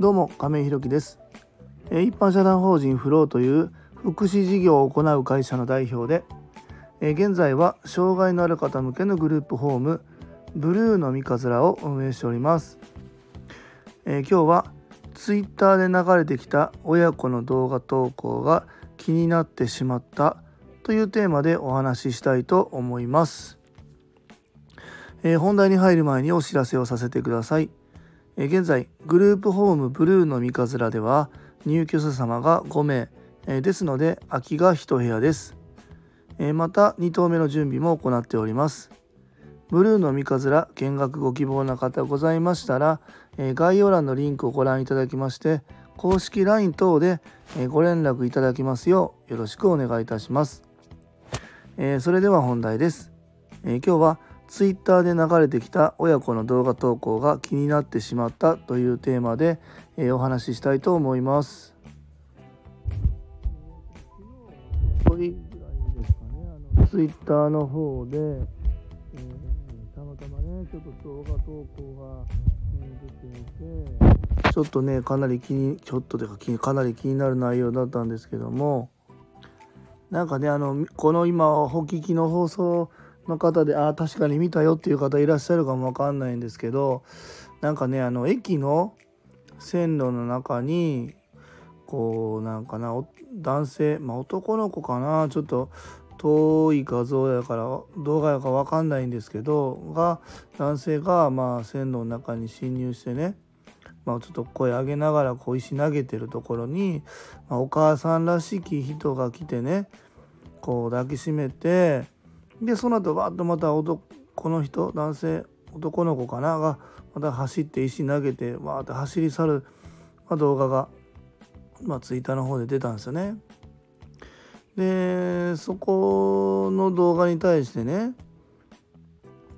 どうも亀井ひろです。一般社団法人フローという福祉事業を行う会社の代表で現在は障害のある方向けのグループホームブルーの三日面を運営しております。今日はツイッターで流れてきた親子の動画投稿が気になってしまったというテーマでお話ししたいと思います、え、本題に入る前にお知らせをさせてください、え、現在グループホームブルーの三日面では入居者様が5名、え、ですので空きが1部屋です、えまた2棟目の準備も行っております。ブルーの三日面見学ご希望な方ございましたら、え概要欄のリンクをご覧いただきまして公式 LINE 等でご連絡いただきますようよろしくお願いいたします。え、それでは本題です、え、今日は Twitter で流れてきた親子の動画投稿が気になってしまったというテーマで、えー、お話ししたいと思います。これぐらいですかね、あの Twitter の方で、えー、たまたまね、ちょっと動画投稿が、出ていて、ちょっとね、かなり気に、ちょっとでかかなり気になる内容だったんですけども、なんかねあのこの今お聞きの放送の方であ確かに見たよっていう方いらっしゃるかもわかんないんですけどなんかねあの駅の線路の中にこうなんかな男性、まあ、男の子かなちょっと遠い画像やから動画やか分かんないんですけどが男性がまあ線路の中に侵入してねまあ、ちょっと声上げながらこう石投げてるところに、まあ、お母さんらしき人が来てねこう抱きしめてでその後バッとまた男の人男性男の子かながまた走って石投げてわって走り去る、まあ、動画が、まあ、ツイッターの方で出たんですよね。でそこの動画に対してね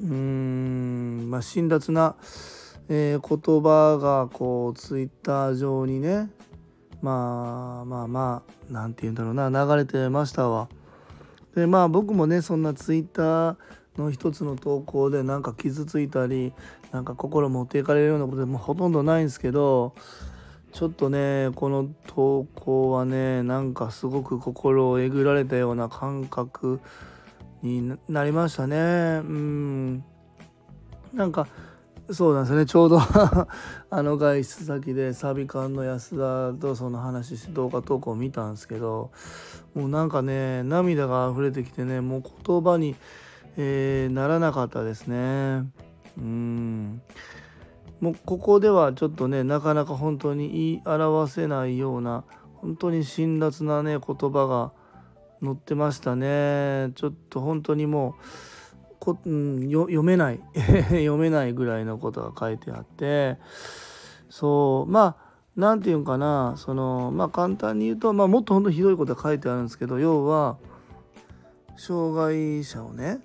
うーんまあ辛辣なえー、言葉がこうツイッター上にねまあまあまあ何て言うんだろうな流れてましたわ。でまあ僕もねそんなツイッターの一つの投稿でなんか傷ついたりなんか心持っていかれるようなことでもほとんどないんですけどちょっとねこの投稿はねなんかすごく心をえぐられたような感覚になりましたね。うん。なんかそうなんですね。ちょうど あの外出先でサビ館の安田とその話して動画投稿を見たんですけどもうなんかね涙が溢れてきてねもう言葉に、えー、ならなかったですね。うん。もうここではちょっとねなかなか本当に言い表せないような本当に辛辣なね言葉が載ってましたね。ちょっと本当にもうこ、うん、読めない。読めないぐらいのことが書いてあって。そう。まあ何て言うんかな。そのまあ簡単に言うと、まあ、もっとほんとひどいことが書いてあるんですけど要は障害者をね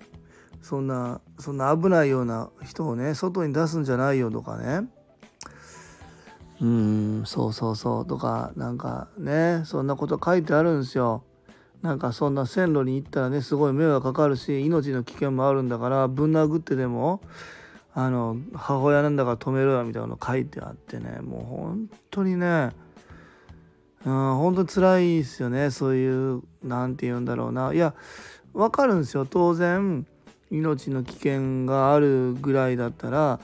そんなそんな危ないような人をね外に出すんじゃないよとかね。うんそうそうそう。とかなんかねそんなこと書いてあるんですよ。なんかそんな線路に行ったらねすごい迷惑かかるし命の危険もあるんだからぶん殴ってでもあの母親なんだから止めろよみたいなの書いてあってねもう本当にねうん本当辛いですよね。そういう何て言うんだろうな。いやわかるんですよ。当然命の危険があるぐらいだったら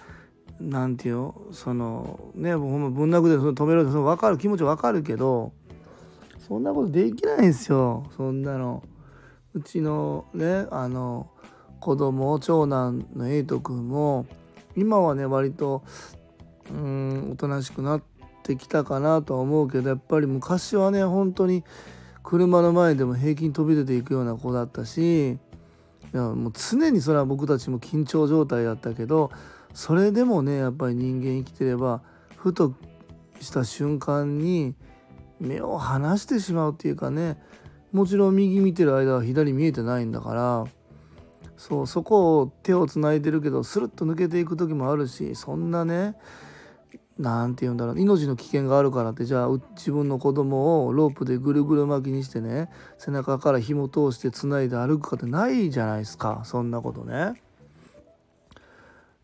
何て言うのそのねほんまぶん殴って止めろって分かる気持ち分かるけどそんなことできないんですよ。そんなの。うちのねあの子供長男のエイト君も今はね割とうんおとなしくなってきたかなとは思うけどやっぱり昔はね本当に車の前でも平気に飛び出ていくような子だったしいやもう常にそれは僕たちも緊張状態だったけどそれでもねやっぱり人間生きてればふとした瞬間に目を離してしまうっていうかねもちろん右見てる間は左見えてないんだからそうそこを手をつないでるけどスルッと抜けていく時もあるしそんなね何て言うんだろう命の危険があるからってじゃあ自分の子供をロープでぐるぐる巻きにしてね背中から紐通してつないで歩くかってないじゃないですかそんなことね。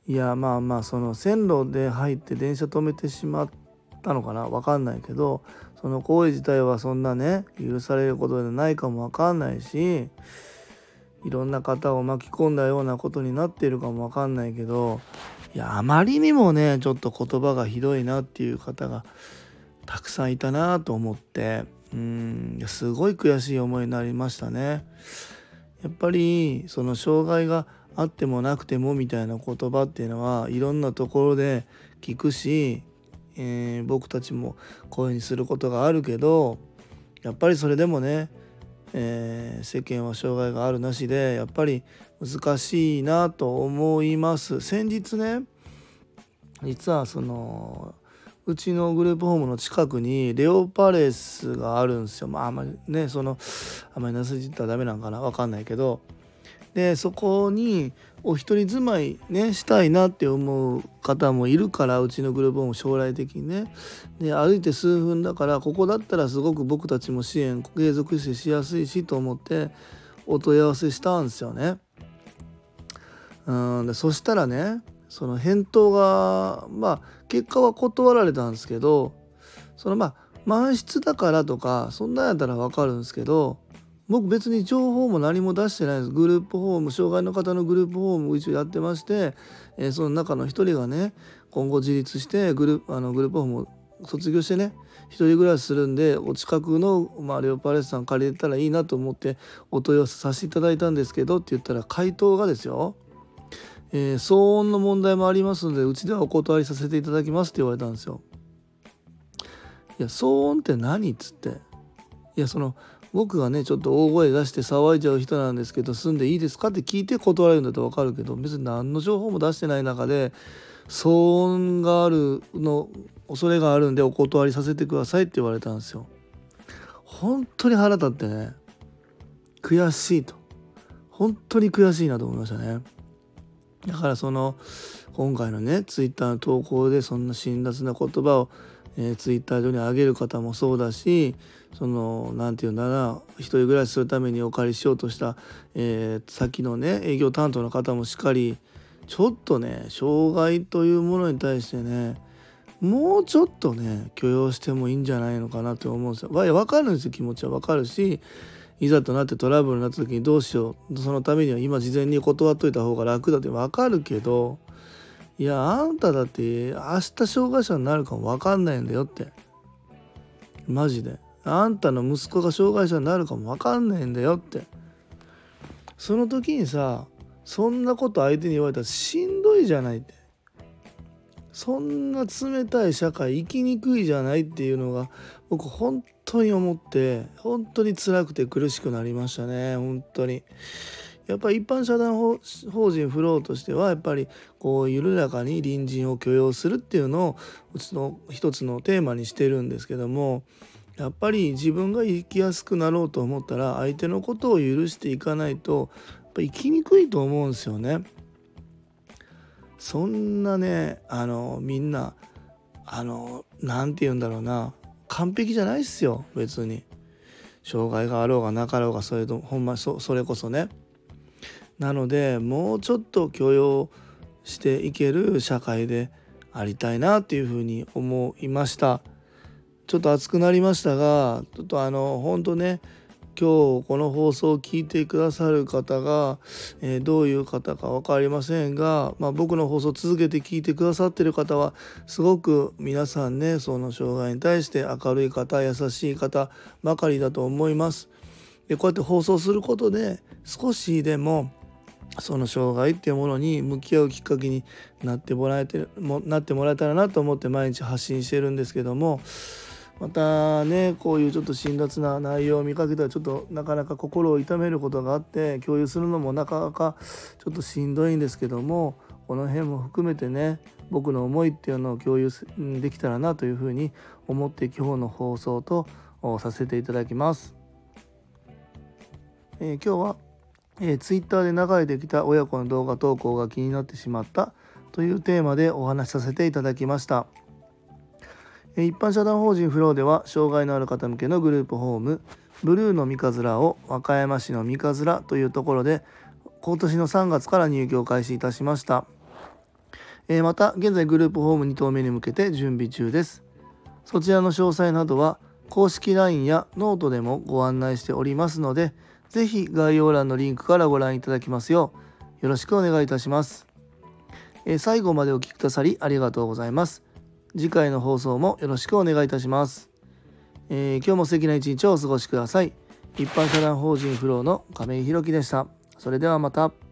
いやまあまあその線路で入って電車止めてしまったのかな分かんないけどその行為自体はそんなね許されることでないかも分かんないしいろんな方を巻き込んだようなことになっているかも分かんないけどいやあまりにもねちょっと言葉がひどいなっていう方がたくさんいたなと思ってうんすごい悔しい思いになりましたね。やっぱりその障害があってもなくてもみたいな言葉っていうのはいろんなところで聞くし、えー、僕たちも声にすることがあるけどやっぱりそれでもね、えー、世間は障害があるなしでやっぱり難しいなと思います。先日ね実はそのうちのグループホームの近くにレオパレスがあるんですよ。まああんまりねそのあんまりなすじったらダメなんかな分かんないけどでそこにお一人住まいねしたいなって思う方もいるからうちのグループホーム将来的にねで歩いて数分だからここだったらすごく僕たちも支援継続してしやすいしと思ってお問い合わせしたんですよね。うんでそしたらねその返答がまあ結果は断られたんですけどそのまあ満室だからとかそんなんやったら分かるんですけど僕別に情報も何も出してないですグループホーム障害の方のグループホームを一応やってまして、えー、その中の一人がね今後自立してグルあのグループホームを卒業してね一人暮らしするんでお近くの、まあ、レオパレスさん借りれたらいいなと思ってお問い合わせさせていただいたんですけどって言ったら回答がですよ、えー、騒音の問題もありますのでうちではお断りさせていただきますって言われたんですよ。いや騒音って何っつっていやその僕がねちょっと大声出して騒いじゃう人なんですけど住んでいいですかって聞いて断られるんだと分かるけど別に何の情報も出してない中で騒音があるの恐れがあるんでお断りさせてくださいって言われたんですよ。本当に腹立ってね悔しいと本当に悔しいなと思いましたね。だからその今回のねツイッターの投稿でそんな辛辣な言葉をえー、ツイッター上に上げる方もそうだしその何て言うんだな一人暮らしするためにお借りしようとした、えー、先のね営業担当の方もしっかりちょっとね障害というものに対してねもうちょっとね許容してもいいんじゃないのかなって思うんですよ。分かるんですよ気持ちは分かるしいざとなってトラブルになった時にどうしようそのためには今事前に断っといた方が楽だって分かるけどいやあんただって明日障害者になるかも分かんないんだよって。マジで。あんたの息子が障害者になるかも分かんないんだよって。その時にさそんなこと相手に言われたらしんどいじゃないって。そんな冷たい社会生きにくいじゃないっていうのが僕本当に思って本当に辛くて苦しくなりましたね本当に。やっぱり一般社団法人フローとしてはやっぱりこう緩やかに隣人を許容するっていうのをうちの一つのテーマにしてるんですけどもやっぱり自分が生きやすくなろうと思ったら相手のことを許していかないとやっぱ生きにくいと思うんですよね。そんなねあのみんなあの何て言うんだろうな完璧じゃないっすよ別に。障害があろうがなかろうがそれとほんまそそれこそね。なのでもうちょっと許容していける社会でありたいなっていうふうに思いましたちょっと熱くなりましたがちょっとあの本当ね今日この放送を聞いてくださる方が、えー、どういう方か分かりませんが、まあ、僕の放送を続けて聞いてくださってる方はすごく皆さんねその障害に対して明るい方優しい方ばかりだと思います。でこうやって放送することで少しでもその障害っていうものに向き合うきっかけになってもらえてもなってもらえたらなと思って毎日発信してるんですけどもまたねこういうちょっと辛辣な内容を見かけたらちょっとなかなか心を痛めることがあって共有するのもなかなかちょっとしんどいんですけどもこの辺も含めてね僕の思いっていうのを共有できたらなというふうに思って今日の放送とさせていただきます。えー、今日はえー、ツイッターで流れてきた親子の動画投稿が気になってしまったというテーマでお話しさせていただきました、えー、一般社団法人フローでは障害のある方向けのグループホームブルーの三日面を和歌山市の三日面というところで今年の3月から入居を開始いたしました、えー、また現在グループホーム2棟目に向けて準備中です。そちらの詳細などは公式 LINE やノートでもご案内しておりますのでぜひ概要欄のリンクからご覧いただきますようよろしくお願いいたします。え最後までお聴きくださりありがとうございます。次回の放送もよろしくお願いいたします。えー、今日も素敵な一日をお過ごしください。一般社団法人フローの亀井宏樹でした。それではまた。